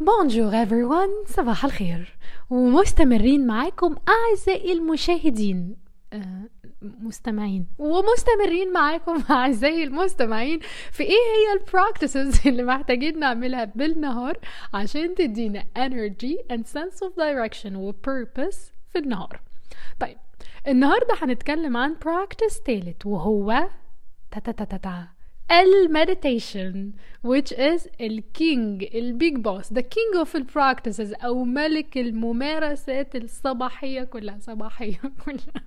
Bonjour everyone. صباح الخير ومستمرين معاكم أعزائي المشاهدين. آه، مستمعين. ومستمرين معاكم أعزائي المستمعين في إيه هي ال practices اللي محتاجين نعملها بالنهار عشان تدينا energy and sense of direction و purpose في النهار. طيب النهاردة هنتكلم عن practice تالت وهو تا تا تا تا تا ال meditation which is ال king ال big boss the king of the practices. أو ملك الممارسات الصباحية كلها صباحية كلها.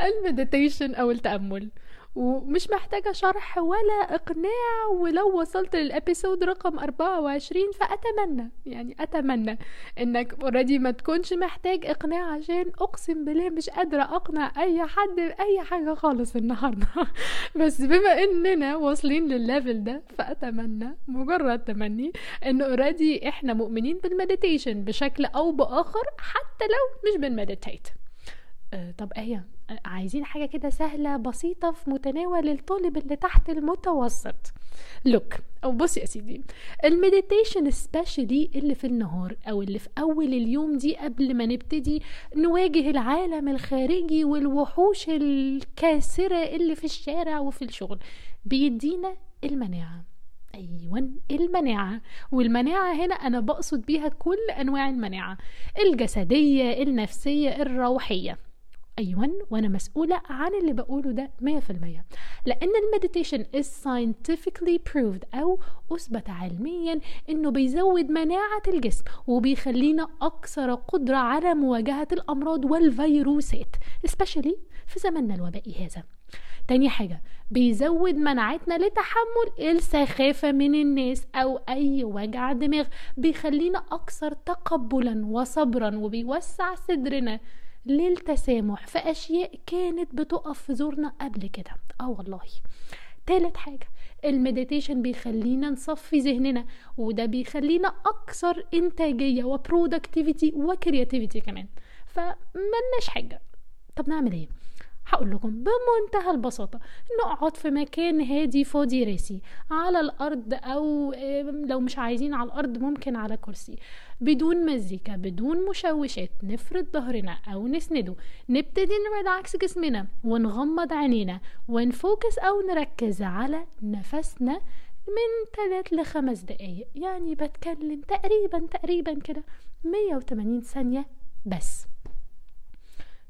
ال meditation أو التأمل. ومش محتاجة شرح ولا إقناع ولو وصلت لل episode رقم 24 فأتمنى يعني أتمنى إنك already ما تكونش محتاج إقناع عشان أقسم بالله مش قادرة أقنع أي حد بأي حاجة خالص النهاردة. بس بما إننا واصلين للل level ده فأتمنى مجرد تمني إن already إحنا مؤمنين بال meditation بشكل أو بآخر حتى لو مش بن meditate آه، طب آية عايزين حاجة كده سهلة بسيطة في متناول الطالب اللي تحت المتوسط. look أو بص يا سيدي ال meditation specially اللي في النهار أو اللي في أول اليوم دي قبل ما نبتدي نواجه العالم الخارجي والوحوش الكاسرة اللي في الشارع وفي الشغل. بيدينا المناعة. أيوه المناعة. والمناعة هنا أنا بقصد بيها كل أنواع المناعة. الجسدية النفسية الروحية. أيوه وأنا مسؤولة عن اللي بقوله ده 100% لأن المديتيشن is scientifically proved أو أثبت علميا إنه بيزود مناعة الجسم وبيخلينا أكثر قدرة على مواجهة الأمراض والفيروسات especially في زمننا الوبائي هذا. تاني حاجة بيزود مناعتنا لتحمل السخافة من الناس أو أي وجع دماغ بيخلينا أكثر تقبلا وصبرا وبيوسع صدرنا. للتسامح في أشياء كانت بتقف في زورنا قبل كده. آه والله. تالت حاجة ال meditation بيخلينا نصفي ذهننا وده بيخلينا أكثر إنتاجية و productivity و creativity كمان. فملناش حاجة. طب نعمل إيه؟ هقول لكم بمنتهى البساطة نقعد في مكان هادي فاضي راسي على الأرض أو لو مش عايزين على الأرض ممكن على كرسي. بدون مزيكا بدون مشوشات نفرد ظهرنا أو نسنده. نبتدي نريلاكس جسمنا ونغمض عينينا ونفوكس أو نركز على نفسنا من 3 لخمس دقايق. يعني بتكلم تقريبا تقريبا كده. 180 ثانية بس.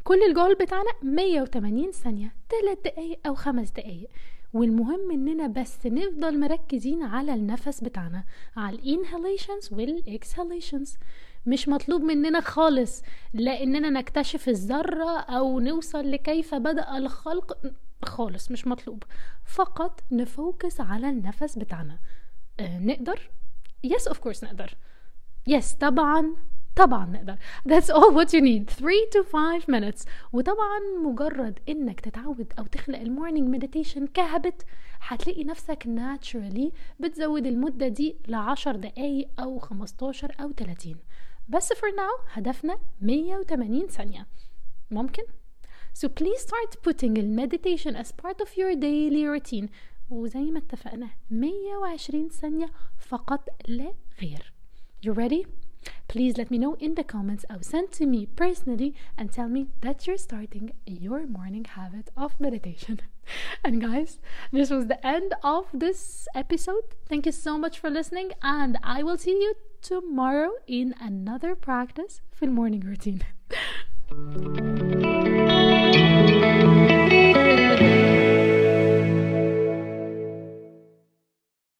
كل الجول بتاعنا 180 ثانية 3 دقايق أو 5 دقايق. والمهم إننا بس نفضل مركزين على النفس بتاعنا على ال inhalations وال exhalations. مش مطلوب مننا خالص لا اننا نكتشف الذرة أو نوصل لكيف بدأ الخلق خالص مش مطلوب. فقط ن focus على النفس بتاعنا. أه نقدر؟ yes of course نقدر. yes طبعا طبعا نقدر. That's all what you need. 3 to 5 minutes. وطبعا مجرد إنك تتعود أو تخلق ال morning meditation ك habit هتلاقي نفسك naturally بتزود المدة دي ل 10 دقايق أو 15 أو 30 بس for now هدفنا 180 ثانية. ممكن؟ So please start putting meditation as part of your daily routine. وزي ما اتفقنا 120 ثانية فقط لا غير. You ready? Please let me know in the comments or send to me personally and tell me that you're starting your morning habit of meditation. and guys, this was the end of this episode. Thank you so much for listening, and I will see you tomorrow in another practice for morning routine.